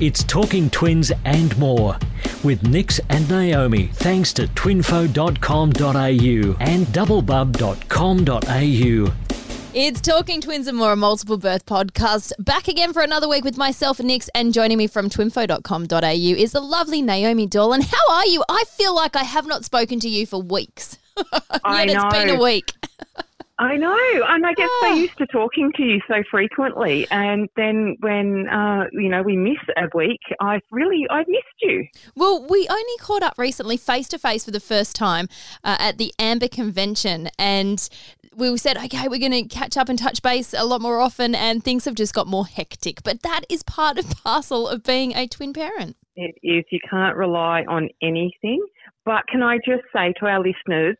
It's Talking Twins and more with Nix and Naomi thanks to twinfo.com.au and doublebub.com.au. It's Talking Twins and More, a multiple birth podcast. Back again for another week with myself, Nix, and joining me from twinfo.com.au is the lovely Naomi Dolan. How are you? I feel like I have not spoken to you for weeks. I Yet know. it's been a week. I know, and I get Oh. so used to talking to you so frequently, and then when uh, you know we miss a week, I really I missed you. Well, we only caught up recently face to face for the first time uh, at the AMBA Convention, and we said, okay, we're going to catch up and touch base a lot more often, and things have just got more hectic. But that is part and parcel of being a twin parent. It is you can't rely on anything. But can I just say to our listeners,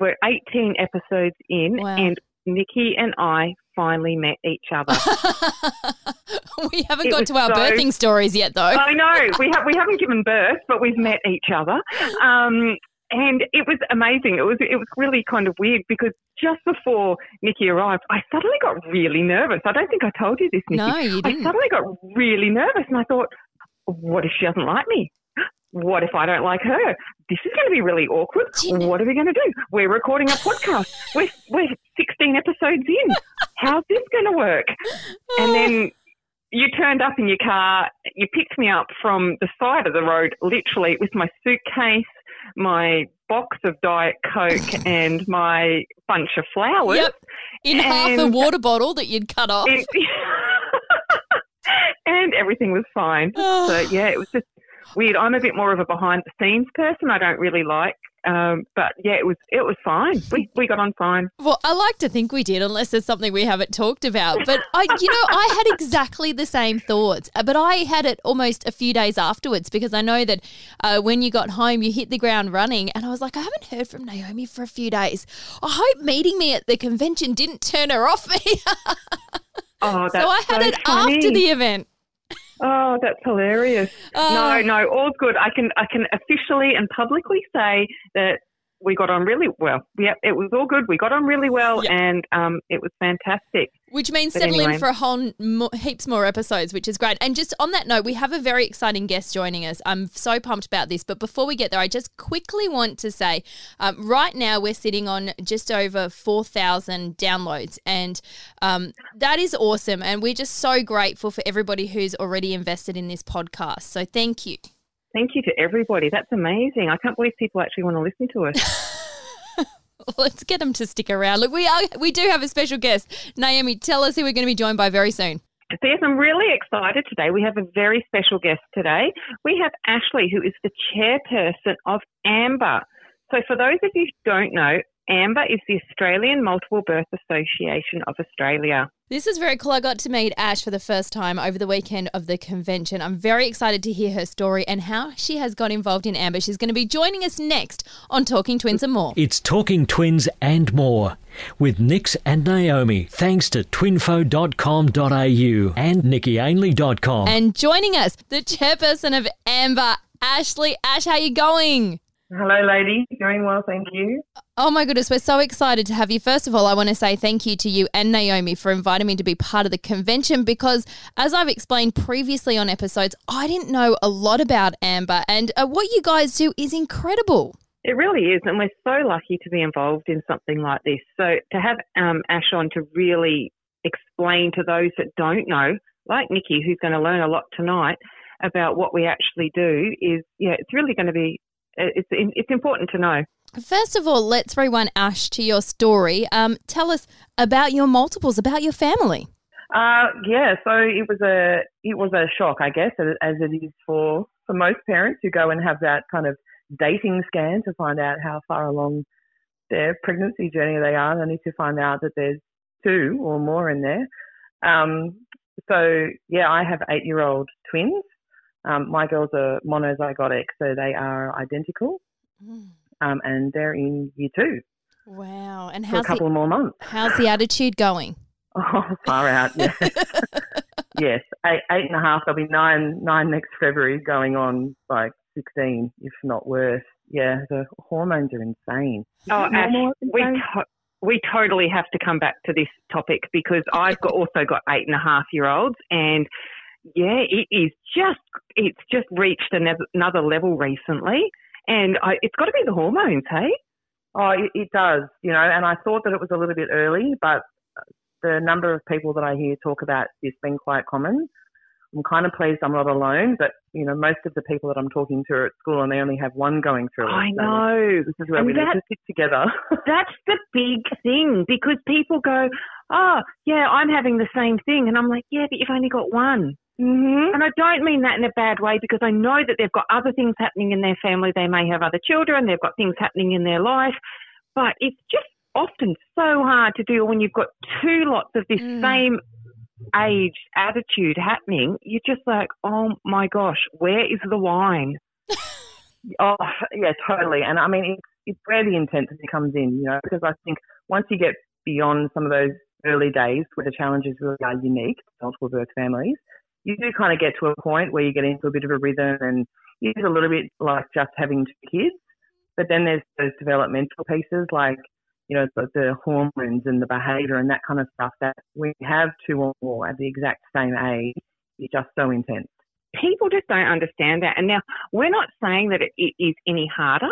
we're 18 episodes in, Wow. and Nicky and I finally met each other. we haven't It got to our so- birthing stories yet, though. I know we have we haven't given birth, but we've met each other. Um, and it was amazing. It was it was really kind of weird because just before Nicky arrived, I suddenly got really nervous. I don't think I told you this, Nicky. no, you didn't. I suddenly got really nervous, and I thought, what if she doesn't like me? What if I don't like her? This is going to be really awkward. Do you know- What are we going to do? We're recording a podcast. we're we're 16 episodes in. How's this going to work? And then you turned up in your car. You picked me up from the side of the road, literally, with my suitcase, my box of Diet Coke, and my bunch of flowers. Yep. in half a water bottle that you'd cut off. And, and everything was fine. So yeah, it was just weird. I'm a bit more of a behind the scenes person. I don't really like, um, but yeah, it was it was fine. We we got on fine. Well, I like to think we did, unless there's something we haven't talked about. But I, you know, I had exactly the same thoughts, but I had it almost a few days afterwards because I know that uh, when you got home, you hit the ground running, and I was like, I haven't heard from Naomi for a few days. I hope meeting me at the convention didn't turn her off me. Oh, that's so I had so it funny. after the event. Oh, that's hilarious. Oh. No, no, all's good. I can I can officially and publicly say that we got on really well. Yeah, it was all good. We got on really well, Yeah. and um, it was fantastic. Which means But settle in anyway. for a whole mo- heaps more episodes, which is great. And just on that note, we have a very exciting guest joining us. I'm so pumped about this. But before we get there, I just quickly want to say um, right now we're sitting on just over 4,000 downloads. And um, that is awesome. And we're just so grateful for everybody who's already invested in this podcast. So thank you. Thank you to everybody. That's amazing. I can't believe people actually want to listen to us. Let's get them to stick around. Look, we are we do have a special guest. Naomi, tell us who we're going to be joined by very soon. So yes, I'm really excited today. We have a very special guest today. We have Ashley, who is the chairperson of AMBA. So for those of you who don't know, AMBA is the Australian Multiple Birth Association of Australia. This is very cool. I got to meet Ash for the first time over the weekend of the convention. I'm very excited to hear her story and how she has got involved in AMBA. She's going to be joining us next on Talking Twins and More. It's Talking Twins and more with Nix and Naomi thanks to twinfo.com.au and nickyainley.com. And joining us, the chairperson of AMBA, Ashley. Ash, how you going? Hello, lady. Doing well, thank you. Oh my goodness, we're so excited to have you. First of all, I want to say thank you to you and Naomi for inviting me to be part of the convention because, as I've explained previously on episodes, I didn't know a lot about AMBA, and uh, what you guys do is incredible. It really is, and we're so lucky to be involved in something like this. So to have um, Ash on to really explain to those that don't know, like Nicky, who's going to learn a lot tonight about what we actually do, is yeah, it's really going to be it's it's important to know. First of all, let's rewind Ash to your story. Um, tell us about your multiples, about your family. Uh, yeah, so it was a it was a shock, I guess, as it is for for most parents who go and have that kind of dating scan to find out how far along their pregnancy journey they are. They need to find out that there's two or more in there. Um, so yeah, I have eight year old twins. Um, my girls are monozygotic, so they are identical, um, and they're in year two Wow. And for a couple the, more months. how's the attitude going? Oh, far out. Yes, yes. Eight, eight and a half. They'll be nine, nine next February, going on like sixteen, if not worse. Yeah, the hormones are insane. Oh, Is it Ash, we to- we totally have to come back to this topic because I've got also got eight and a half year olds, and yeah, it is just it's just reached another, another level recently, and I, it's got to be the hormones, hey? Oh, it, it does, you know. And I thought that it was a little bit early, but the number of people that I hear talk about this being quite common I'm kind of pleased I'm not alone, but you know, most of the people that I'm talking to are at school and they only have one going through it. I know. this is where And we that- need to sit together. That's the big thing because people go, oh, yeah, I'm having the same thing. And I'm like, yeah, but you've only got one. Mm-hmm. And I don't mean that in a bad way because I know that they've got other things happening in their family. They may have other children, they've got things happening in their life. But it's just often so hard to deal when you've got two lots of this Mm. same age attitude happening. You're just like, oh my gosh, where is the wine? Oh, yeah, totally. And I mean, it's, it's where the intensity comes in, you know, because I think once you get beyond some of those early days where the challenges really are unique, to multiple birth families, you do kind of get to a point where you get into a bit of a rhythm and it's a little bit like just having two kids. But then there's those developmental pieces like, you know, the, the hormones and the behavior and that kind of stuff that when you have two or more at the exact same age, it's just so intense. people just don't understand that. And now we're not saying that it, it is any harder.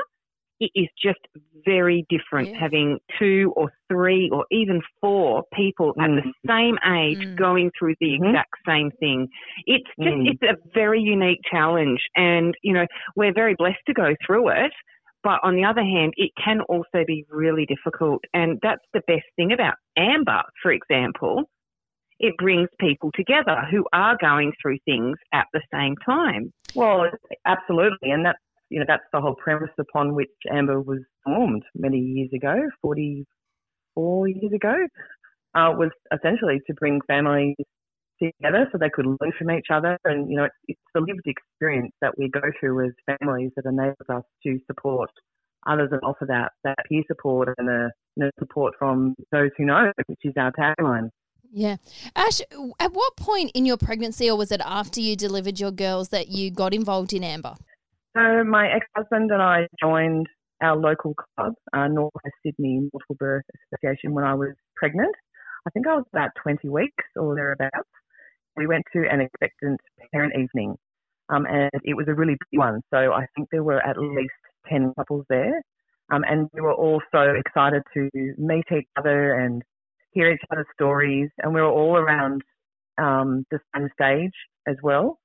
It is just very different Yeah. having two or three or even four people at the same age Mm. going through the Mhm. exact same thing. It's just, Mm. it's a very unique challenge. And, you know, we're very blessed to go through it. But on the other hand, it can also be really difficult. And that's the best thing about AMBA, for example it brings people together who are going through things at the same time. Well, absolutely, and that's you know that's the whole premise upon which AMBA was formed many years ago, forty-four years ago, uh, was essentially to bring families together so they could learn from each other, and you know it's, it's the lived experience that we go through as families that enables us to support others and offer that that peer support and the you know, support from those who know, which is our tagline. Yeah. Ash, at what point in your pregnancy, or was it after you delivered your girls, that you got involved in AMBA? So my ex-husband and I joined our local club, uh, North West Sydney Multiple Birth Association, when I was pregnant. I think I was about 20 weeks or thereabouts. We went to an expectant parent evening, um, and it was a really big one. So I think there were at least 10 couples there, um, and we were all so excited to meet each other and hear each other's stories, and we were all around um, the same stage as well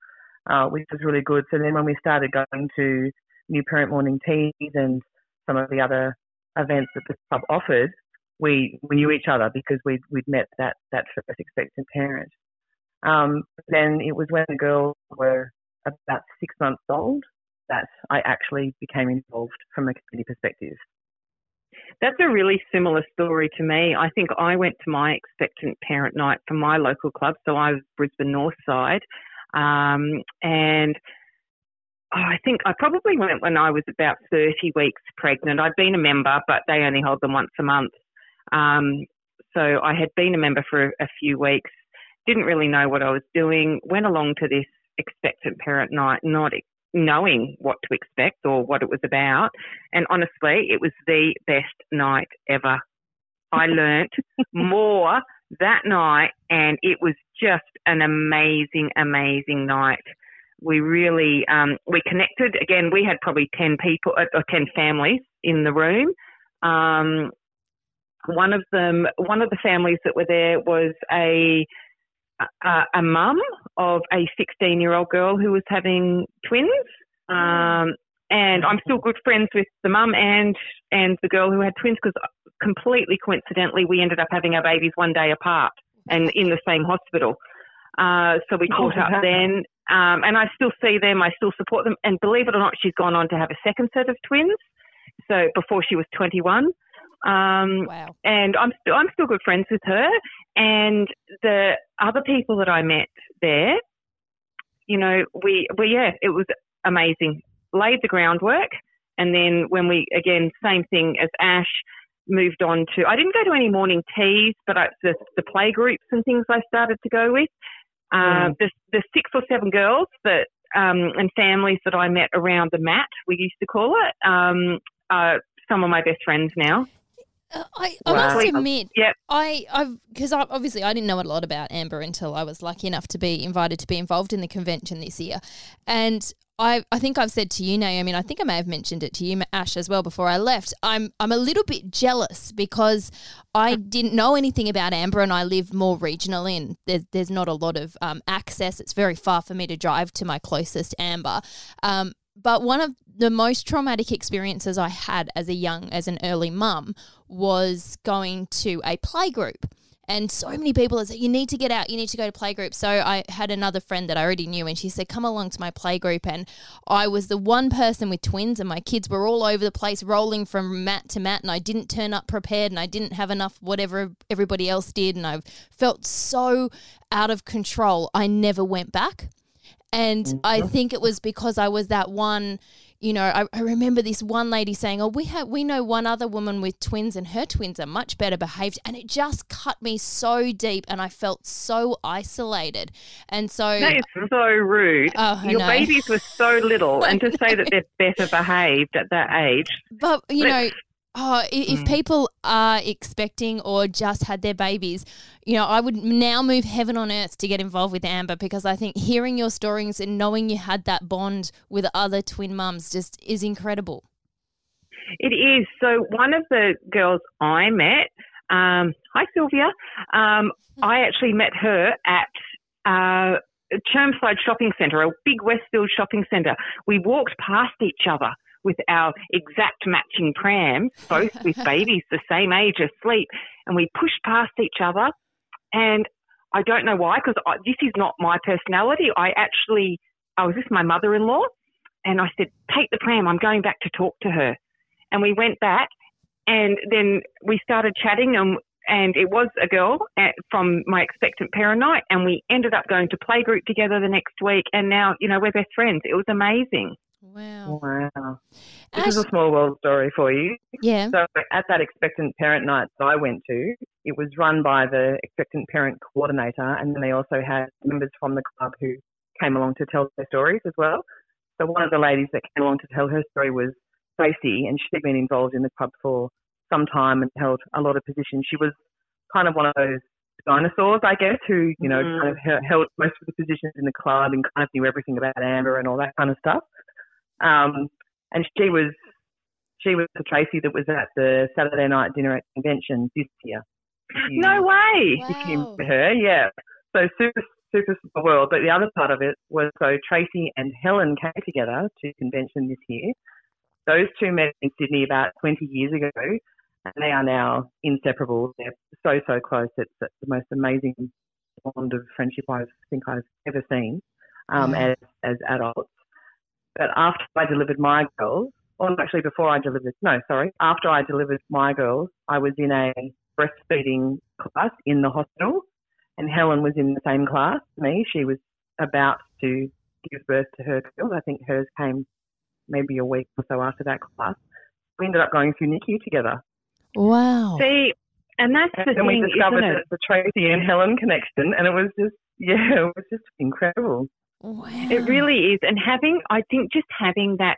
uh, which was really good. So then when we started going to new parent morning teas and some of the other events that the club offered, we, we knew each other because we'd, we'd met that, that first expectant parent. Um, then it was when the girls were about six months old that I actually became involved from a community perspective. That's a really similar story to me. I think I went to my expectant parent night for my local club, so I was Brisbane North Side, um, and I think I probably went when I was about 30 weeks pregnant. I'd been a member, but they only hold them once a month. Um, so I had been a member for a, a few weeks, didn't really know what I was doing, went along to this expectant parent night, not knowing what to expect or what it was about. And honestly, it was the best night ever. I learnt more that night, and it was just an amazing, amazing night. We really um, we connected. Again, we had probably ten people uh, or ten families in the room. Um, one of them, one of the families that were there was a a, a mum of a 16 year old girl who was having twins. Um, and I'm still good friends with the mum and and the girl who had twins because completely coincidentally we ended up having our babies one day apart and in the same hospital. Uh, so we Oh, caught up wow. then, um, and I still see them. I still support them, and believe it or not, she's gone on to have a second set of twins. So before she was 21, um, Wow. and I'm still I'm still good friends with her. And the other people that I met there, you know, we we yeah, it was amazing. Laid the groundwork, and then when we again same thing as Ash moved on to I didn't go to any morning teas, but I, the the play groups and things I started to go with. Uh, Mm. the the six or seven girls that um, and families that I met around the mat, we used to call it, um, are some of my best friends now. Uh, I, I Wow. must admit, Yep. I, I've because I, obviously I didn't know a lot about AMBA until I was lucky enough to be invited to be involved in the convention this year, and I, I think I've said to you, Naomi, and I think I may have mentioned it to you, Ash, as well before I left. I'm, I'm a little bit jealous because I didn't know anything about AMBA, and I live more regionally, and there's, there's not a lot of um, access. It's very far for me to drive to my closest AMBA. Um, but one of the most traumatic experiences I had as a young, as an early mum, was going to a playgroup. And so many people have said, you need to get out, you need to go to playgroup. So I had another friend that I already knew, and she said, come along to my playgroup. And I was the one person with twins, and my kids were all over the place, rolling from mat to mat. And I didn't turn up prepared, and I didn't have enough whatever everybody else did. And I felt so out of control. I never went back. And I mm-hmm. think it was because I was that one, you know, I, I remember this one lady saying, Oh, we have we know one other woman with twins and her twins are much better behaved. And it just cut me so deep and I felt so isolated. And so That is so rude. Oh, Your babies were so little, and to say that they're better behaved at that age, But you know, oh, i- if people are expecting or just had their babies, you know, I would now move heaven on earth to get involved with AMBA because I think hearing your stories and knowing you had that bond with other twin mums just is incredible. It is. So one of the girls I met, um, hi Sylvia, um, I actually met her at uh, Chermside Shopping Centre, a big Westfield shopping centre. We walked past each other with our exact matching prams, both with babies the same age asleep, and we pushed past each other. And I don't know why, because this is not my personality. I actually, I was with my mother-in-law, and I said, "Take the pram. I'm going back to talk to her." and we went back and then we started chatting and and it was a girl at, from my expectant parent night and we ended up going to playgroup together the next week and now you know we're best friends it was amazing Wow. Wow. This Ash, is a small world story for you. yeah. So at that expectant parent night that I went to, it was run by the expectant parent coordinator, and then they also had members from the club who came along to tell their stories as well. So one of the ladies that came along to tell her story was Tracy, and she'd been involved in the club for some time and held a lot of positions. She was kind of one of those dinosaurs, I guess, who you know Mhm. kind of held most of the positions in the club and kind of knew everything about AMBA and all that kind of stuff. Um, and she was she was the Tracy that was at the Saturday night dinner at convention this year. You- no way if you remember her, yeah. So super super small world. But the other part of it was so Tracy and Helen came together to convention this year. Those two met in Sydney about 20 years ago, and they are now inseparable. They're so so close. It's the most amazing bond of friendship I think I've ever seen um, Wow. as as adults. But after I delivered my girls, or actually before I delivered, no, sorry, after I delivered my girls, I was in a breastfeeding class in the hospital, and Helen was in the same class as me. She was about to give birth to her girls. I think hers came maybe a week or so after that class. We ended up going through NICU together. Wow. see and that's the and we thing discovered isn't it? the Tracy and Helen connection, and it was just, yeah, it was just incredible. Wow. It really is. And having, I think just having that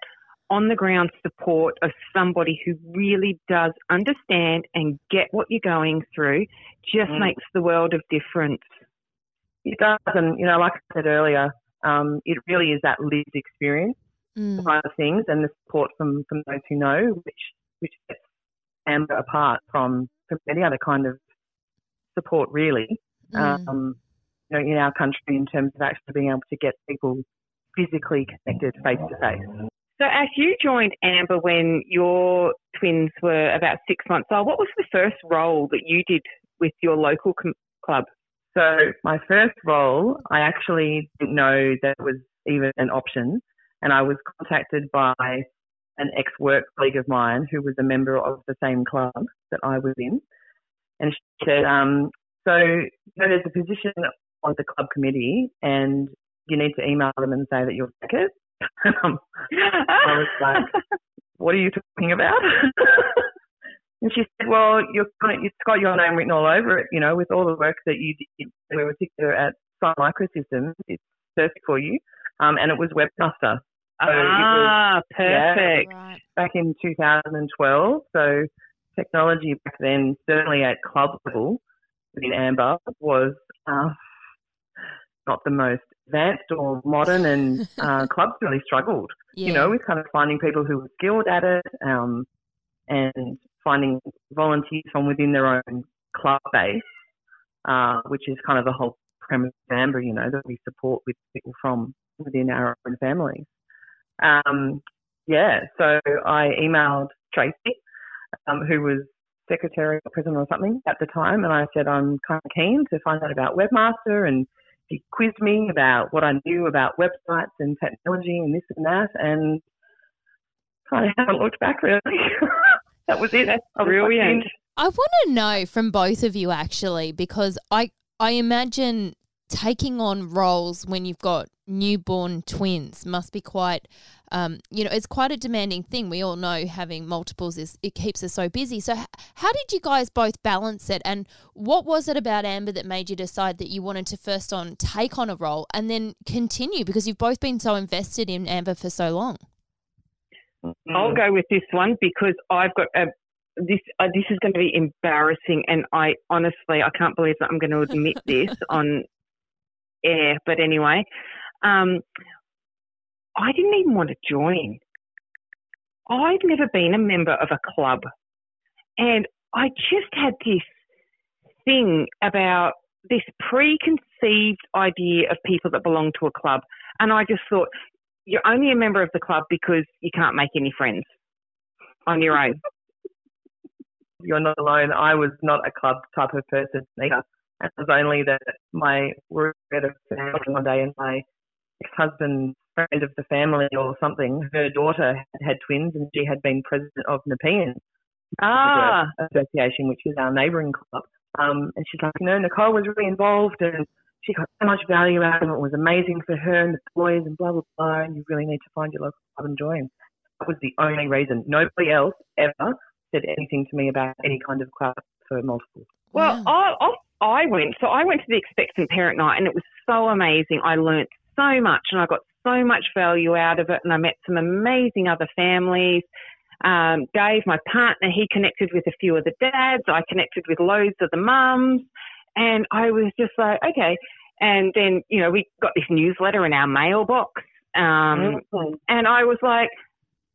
on the ground support of somebody who really does understand and get what you're going through just Mm. makes the world of difference. It does, and you know, like I said earlier, um, it really is that lived experience Mm. kind of things, and the support from from those who know, which which sets AMBA apart from from any other kind of support, really. Mm. Um, know, in our country, in terms of actually being able to get people physically connected face to face. So, Ash, you joined AMBA when your twins were about six months old. What was the first role that you did with your local com- club? So my first role, I actually didn't know that was even an option, and I was contacted by an ex-work colleague of mine who was a member of the same club that I was in, and she said, um, "So you know, there's a position on the club committee, and you need to email them and say that you'll take it." Um, I was like, "What are you talking about?" and she said, "Well, you're it's got your name written all over it, you know, with all the work that you did we were together at Sun Microsystems. It's perfect for you." Um, and it was webmaster. So it was ah, yeah. perfect. Right. back in 2012. So technology back then, certainly at club level in AMBA, was uh, not the most advanced or modern, and uh, clubs really struggled. Yeah. You know, with kind of finding people who were skilled at it, um, and finding volunteers from within their own club base, uh, which is kind of the whole premise of AMBA. You know, that we support with people from within our own families. Um, yeah, so I emailed Tracy, um, who was secretary or president or something at the time, and I said I'm kind of keen to find out about Webmaster, and she quizzed me about what I knew about websites and technology and this and that, and kind of haven't looked back really. that was it. That's Brilliant. I want to know from both of you actually because I I imagine taking on roles when you've got newborn twins must be quite um, you know it's quite a demanding thing. We all know having multiples is it keeps us so busy. So h- how did you guys both balance it? And what was it about AMBA that made you decide that you wanted to first on take on a role and then continue? Because you've both been so invested in AMBA for so long. I'll go with this one because I've got a this uh, this is going to be embarrassing, and I honestly I can't believe that I'm going to admit this on air. But anyway, um, I didn't even want to join. I'd never been a member of a club, and I just had this thing about this preconceived idea of people that belong to a club, and I just thought you're only a member of the club because you can't make any friends on your own. You're not alone. I was not a club type of person either. And it was only that my we were at a family one day and my ex-husband, friend of the family or something, her daughter had, had twins and she had been president of Nepean Ah, Association, which is our neighbouring club. Um, and she's like, you know, Nicole was really involved and she got so much value out of it. It was amazing for her and the boys and blah, blah, blah. And you really need to find your local club and join. That was the only reason. Nobody else ever said anything to me about any kind of club for multiple. well, Wow. I, I I went. So I went to the expectant parent night, and it was so amazing. I learnt so much, and I got so much value out of it, and I met some amazing other families. Um, Dave, my partner, he connected with a few of the dads. I connected with loads of the mums, and I was just like, okay. And then you know we got this newsletter in our mailbox, um, Mm. And I was like,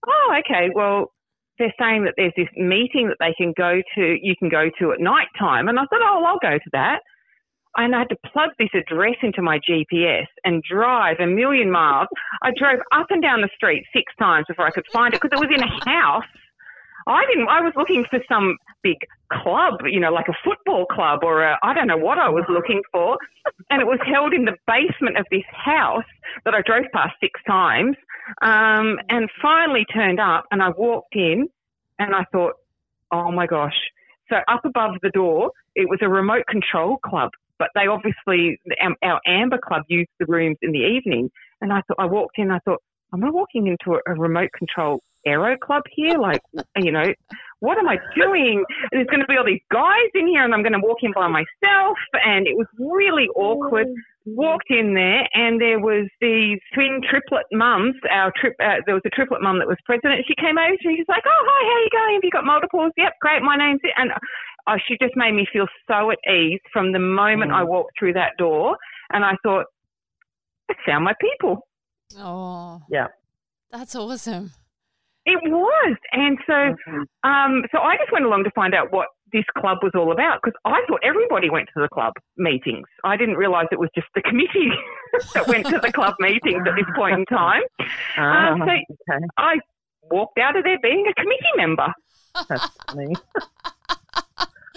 oh, okay, well, they're saying that there's this meeting that they can go to, you can go to at night time. And I thought, oh, well, I'll go to that. And I had to plug this address into my GPS and drive a million miles. I drove up and down the street six times before I could find it because it was in a house. I didn't, I was looking for some big club, you know, like a football club or I don't know what I was looking for. And it was held in the basement of this house that I drove past six times um, and finally turned up and I walked in and I thought, oh my gosh. So up above the door, it was a remote control club, but they obviously, our, AMBA Club used the rooms in the evening. And I thought, I walked in, I thought, am I walking into a, a remote control aero club here? Like, you know, what am I doing? There's going to be all these guys in here and I'm going to walk in by myself. And it was really awkward walked in there and there was these twin triplet mums. Our trip, uh, there was a triplet mum that was president. She came over to me. She's like, "Oh, hi, how you going? Have you got multiples? Yep, great. My name's it." And uh, she just made me feel so at ease from the moment I walked through that door. And I thought, I found my people. oh Yeah. that's awesome It was, and so um, so I just went along to find out what this club was all about because I thought everybody went to the club meetings. I didn't realise it was just the committee that went to the club meetings at this point in time. Ah, Um, so- okay. I walked out of there being a committee member. That's funny.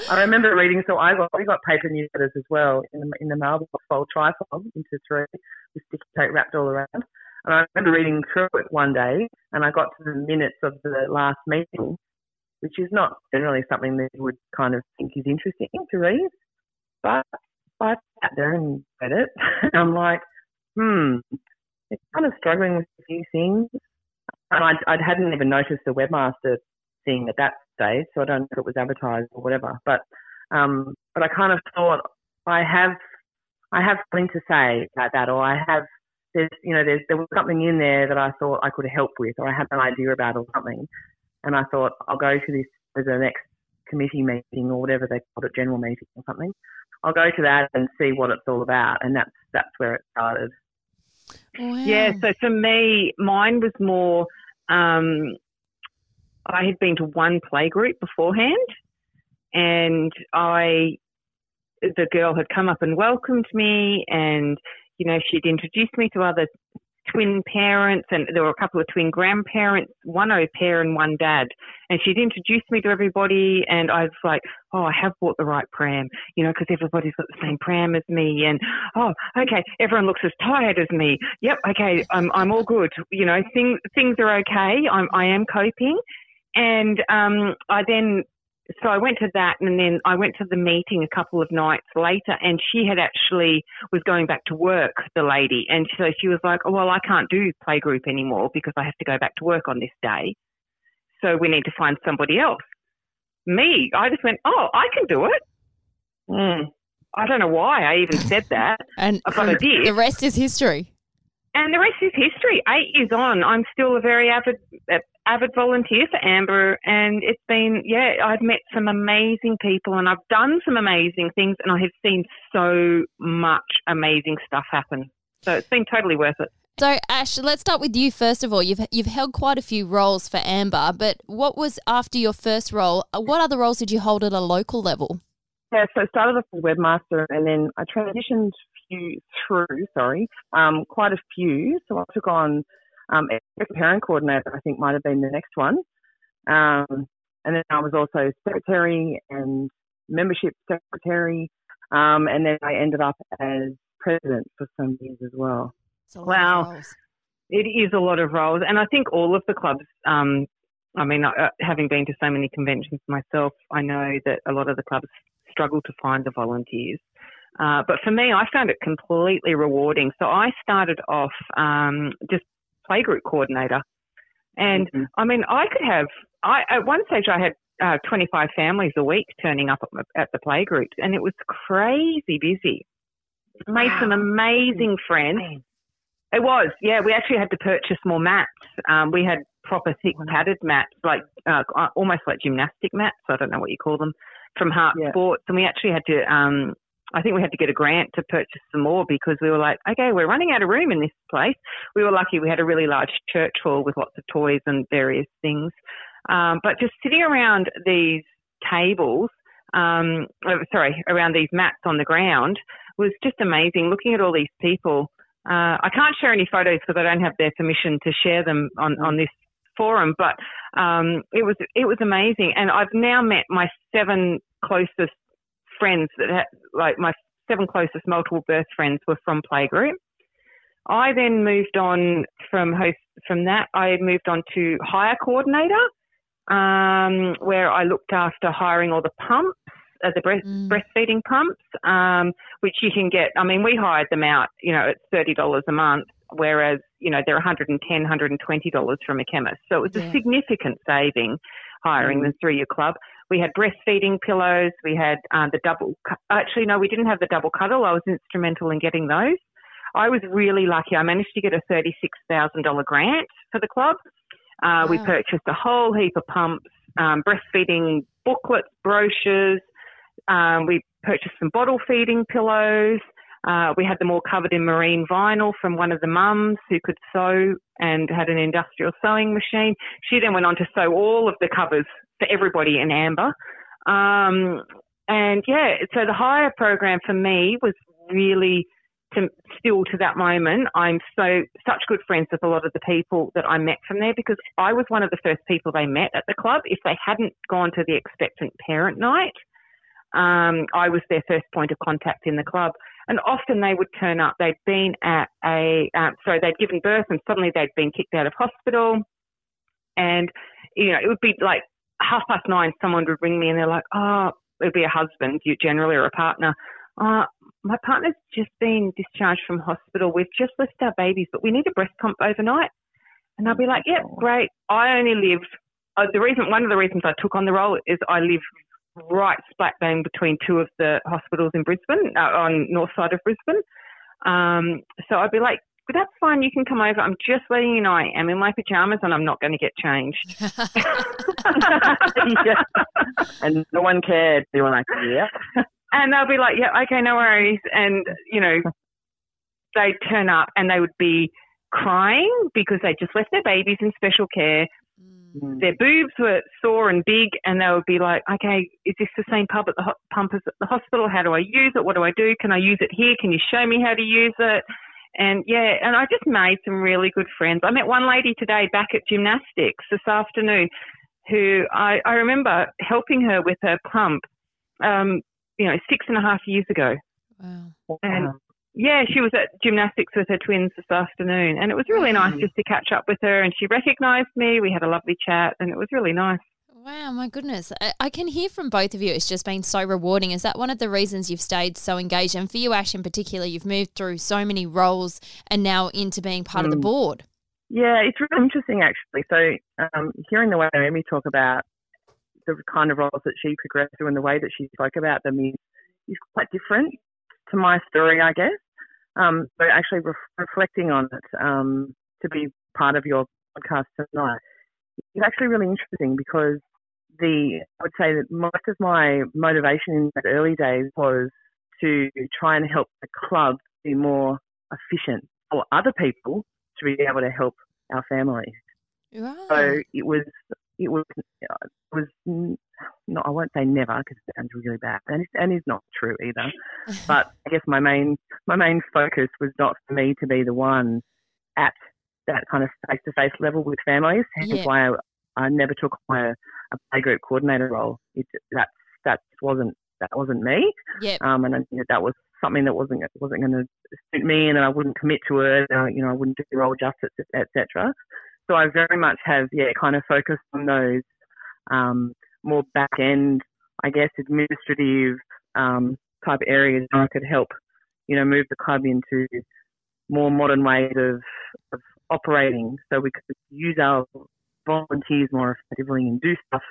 I remember reading, so I got, we got paper newsletters as well in the, in the mailbox fold trifold into three with sticky tape wrapped all around. And I remember reading through it one day and I got to the minutes of the last meeting, which is not generally something that you would kind of think is interesting to read. But I sat there and read it and I'm like, hmm, it's kind of struggling with a few things. And I, I hadn't even noticed the webmaster thing at that stage, so I don't know if it was advertised or whatever. But um, but I kind of thought I have I have something to say about that, or I have there's you know there's there was something in there that I thought I could help with, or I had an idea about or something, and I thought I'll go to this as the next committee meeting or whatever they call it, general meeting or something. I'll go to that and see what it's all about, and that's that's where it started. Wow. Yeah, so for me, mine was more. Um, I had been to one playgroup beforehand, and I, the girl had come up and welcomed me, and you know she'd introduced me to other twin parents, and there were a couple of twin grandparents, one au pair and one dad. And she'd introduced me to everybody, and I was like, oh, I have bought the right pram, you know, because everybody's got the same pram as me. And oh, okay, everyone looks as tired as me. Yep, okay, I'm I'm all good. You know, things things are okay. I'm I am coping. And um, I then so I went to that and then I went to the meeting a couple of nights later and she had actually was going back to work, the lady. And so she was like, oh, well, I can't do playgroup anymore because I have to go back to work on this day. So we need to find somebody else. Me, I just went, oh, I can do it. Mm. I don't know why I even said that, and but I did. the rest is history. And the rest is history. Eight years on, I'm still a very avid avid volunteer for AMBA, and it's been yeah. I've met some amazing people, and I've done some amazing things, and I have seen so much amazing stuff happen. So it's been totally worth it. So Ash, let's start with you first of all. You've you've held quite a few roles for AMBA, but what was after your first role? uh, What other roles did you hold at a local level? Yeah, so I started off as webmaster and then I transitioned few through, sorry, um, quite a few. So I took on um, parent coordinator, I think might have been the next one. Um, and then I was also secretary and membership secretary. Um, and then I ended up as president for some years as well. It's a lot of Wow. It is a lot of roles, and I think all of the clubs. Um, I mean, uh, having been to so many conventions myself, I know that a lot of the clubs struggle to find the volunteers. Uh, but for me, I found it completely rewarding. So I started off um, just playgroup coordinator, and Mhm. I mean, I could have. I at one stage I had uh, 25 families a week turning up at, at the playgroups, and it was crazy busy. Made some amazing friends. It was, yeah. We actually had to purchase more mats. Um, we had proper thick padded mats, like uh, almost like gymnastic mats. I don't know what you call them from Heart Yeah. Sports, and we actually had to. Um, I think we had to get a grant to purchase some more because we were like, okay, we're running out of room in this place. We were lucky we had a really large church hall with lots of toys and various things. Um, but just sitting around these tables, um, oh, sorry, around these mats on the ground was just amazing. Looking at all these people, uh, I can't share any photos because I don't have their permission to share them on, on this forum. But um, it was it was amazing, and I've now met my seven closest friends that ha- like my seven closest multiple birth friends were from playgroup. I then moved on from host from that. I moved on to hire coordinator, um, where I looked after hiring all the pumps, uh, the breast, Mm. breastfeeding pumps, um, which you can get. I mean, we hired them out, you know, it's thirty dollars a month, whereas you know they're 110 120 dollars from a chemist. So it was Yeah. a significant saving hiring them through your club. We had breastfeeding pillows. We had uh, the double. Actually, no, we didn't have the double cuddle. I was instrumental in getting those. I was really lucky. I managed to get a thirty-six thousand dollar grant for the club. Uh, We purchased a whole heap of pumps, um, breastfeeding booklets, brochures. Um, we purchased some bottle feeding pillows. Uh, we had them all covered in marine vinyl from one of the mums who could sew and had an industrial sewing machine. She then went on to sew all of the covers for everybody in AMBA. Um, and yeah, so the hire program for me was really to, still to that moment. I'm so such good friends with a lot of the people that I met from there because I was one of the first people they met at the club. If they hadn't gone to the expectant parent night, um, I was their first point of contact in the club. And often they would turn up. They'd been at a, um, sorry, they'd given birth and suddenly they'd been kicked out of hospital. And, you know, it would be like half past nine, someone would ring me and they're like, oh, it would be a husband, you generally, or a partner. Uh, my partner's just been discharged from hospital. We've just left our babies, but we need a breast pump overnight. And I'll be like, yep, great. I only live, uh, the reason, one of the reasons I took on the role is I live right splat bang between two of the hospitals in Brisbane, uh, on north side of Brisbane. Um, so I'd be like, that's fine. You can come over. I'm just letting you know I am in my pajamas and I'm not going to get changed. yeah. And no one cared. They were like, yeah. And they'll be like, yeah, okay, no worries. And, you know, they'd turn up and they would be crying because they just left their babies in special care. Mm. Their boobs were sore and big, and they would be like, okay, is this the same pump at the ho- pump as at the hospital? How do I use it? What do I do? Can I use it here? Can you show me how to use it? And yeah, and I just made some really good friends. I met one lady today back at gymnastics this afternoon who I, I remember helping her with her pump, um, you know, six and a half years ago. Wow. And yeah, she was at gymnastics with her twins this afternoon, and it was really nice just to catch up with her. And she recognised me. We had a lovely chat, and it was really nice. Wow, my goodness. I, I can hear from both of you. It's just been so rewarding. Is that one of the reasons you've stayed so engaged? And for you, Ash, in particular, you've moved through so many roles and now into being part of the Mm. board. Yeah, it's really interesting actually. So, um, hearing the way Naomi talk about the kind of roles that she progressed through and the way that she spoke about them is, is quite different to my story, I guess. Um, so, actually, re- reflecting on it um, to be part of your podcast tonight is actually really interesting because the I would say that most of my motivation in the early days was to try and help the club be more efficient or other people to be able to help our families. Wow. So it was, it was, it was not. I won't say never because it sounds really bad, and it's, and it's not true either. But I guess my main, my main focus was not for me to be the one at that kind of face-to-face level with families. Hence Yeah. why I, I never took on a, a playgroup coordinator role. It, that that wasn't that wasn't me. Yep. Um, and I that that was something that wasn't wasn't going to suit me, and I wouldn't commit to it. Uh, you know, I wouldn't do the role justice, etc. So I very much have, yeah, kind of focused on those um, more back end, I guess, administrative um, type areas. where I could help, you know, move the club into more modern ways of, of operating, so we could use our volunteers more effectively and do stuff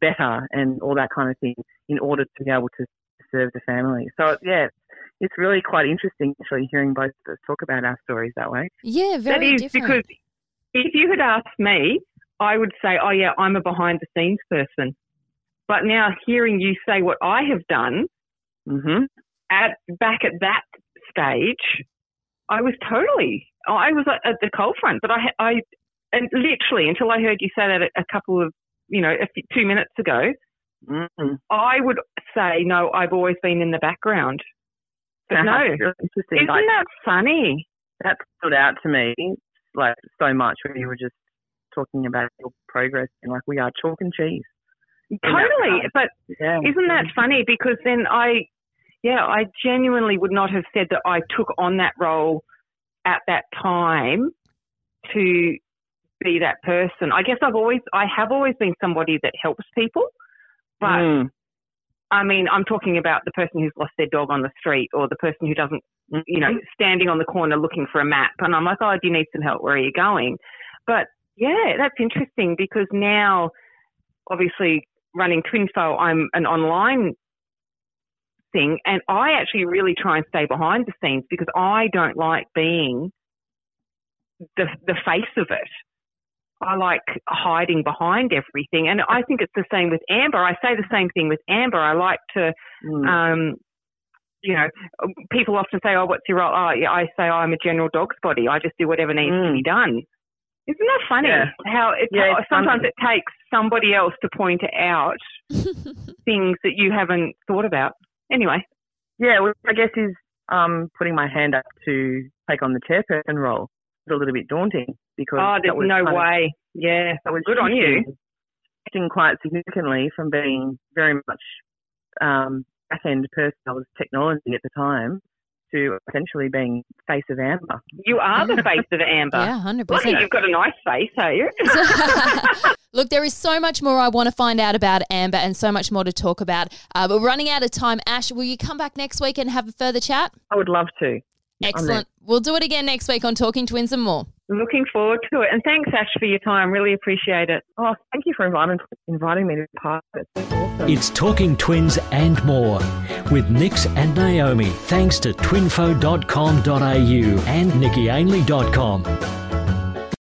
better and all that kind of thing in order to be able to serve the family. So yeah, it's really quite interesting actually hearing both of us talk about our stories that way. Yeah, very is different. because if you had asked me, I would say, oh yeah, I'm a behind the scenes person. But now hearing you say what I have done hmm at back at that stage, I was totally, I was at, at the cold front. But I, I, and literally until I heard you say that a, couple of, you know, a few, two minutes ago, mm I would say no. I've always been in the background. But no, really interesting. isn't Like, that funny? that stood out to me like so much when you were just talking about your progress and like we are chalk and cheese. Totally. But Yeah. Isn't that funny? Because then I, yeah, I genuinely would not have said that I took on that role at that time to be that person. I guess I've always, I have always been somebody that helps people, but Mm. I mean, I'm talking about the person who's lost their dog on the street or the person who doesn't, you know, standing on the corner looking for a map. And I'm like, oh, do you need some help? Where are you going? But yeah, that's interesting because now, obviously, running Twinfo, I'm an online thing, and I actually really try and stay behind the scenes because I don't like being the the face of it. I like hiding behind everything, and I think it's the same with AMBA. I say the same thing with AMBA. I like to Mm. um, you know, people often say, "Oh, what's your role?" Oh, yeah, I say, oh, "I'm a general dog's body. I just do whatever needs to Mm. be done." Isn't that funny? Yeah. How it, Yeah, it's sometimes funny. it takes somebody else to point out things that you haven't thought about. Anyway, Yeah, which I guess is um, putting my hand up to take on the chairperson role. It's a little bit daunting because oh, there's no kind of- way. Yeah, that was good on you. shifting- Shifting quite significantly from being very much um, back end person, I was technology at the time, to essentially being face of AMBA. You are the face of AMBA. yeah, hundred percent. you've got a nice face, are you? Look, there is so much more I want to find out about AMBA and so much more to talk about. Uh, we're running out of time. Ash, will you come back next week and have a further chat? I would love to. Excellent. We'll do it again next week on Talking Twins and more. Looking forward to it. And thanks, Ash, for your time. Really appreciate it. Oh, thank you for inviting, inviting me to be part of it. Awesome. It's Talking Twins and more with Nix and Naomi thanks to twinfo.com.au and nickyainley.com.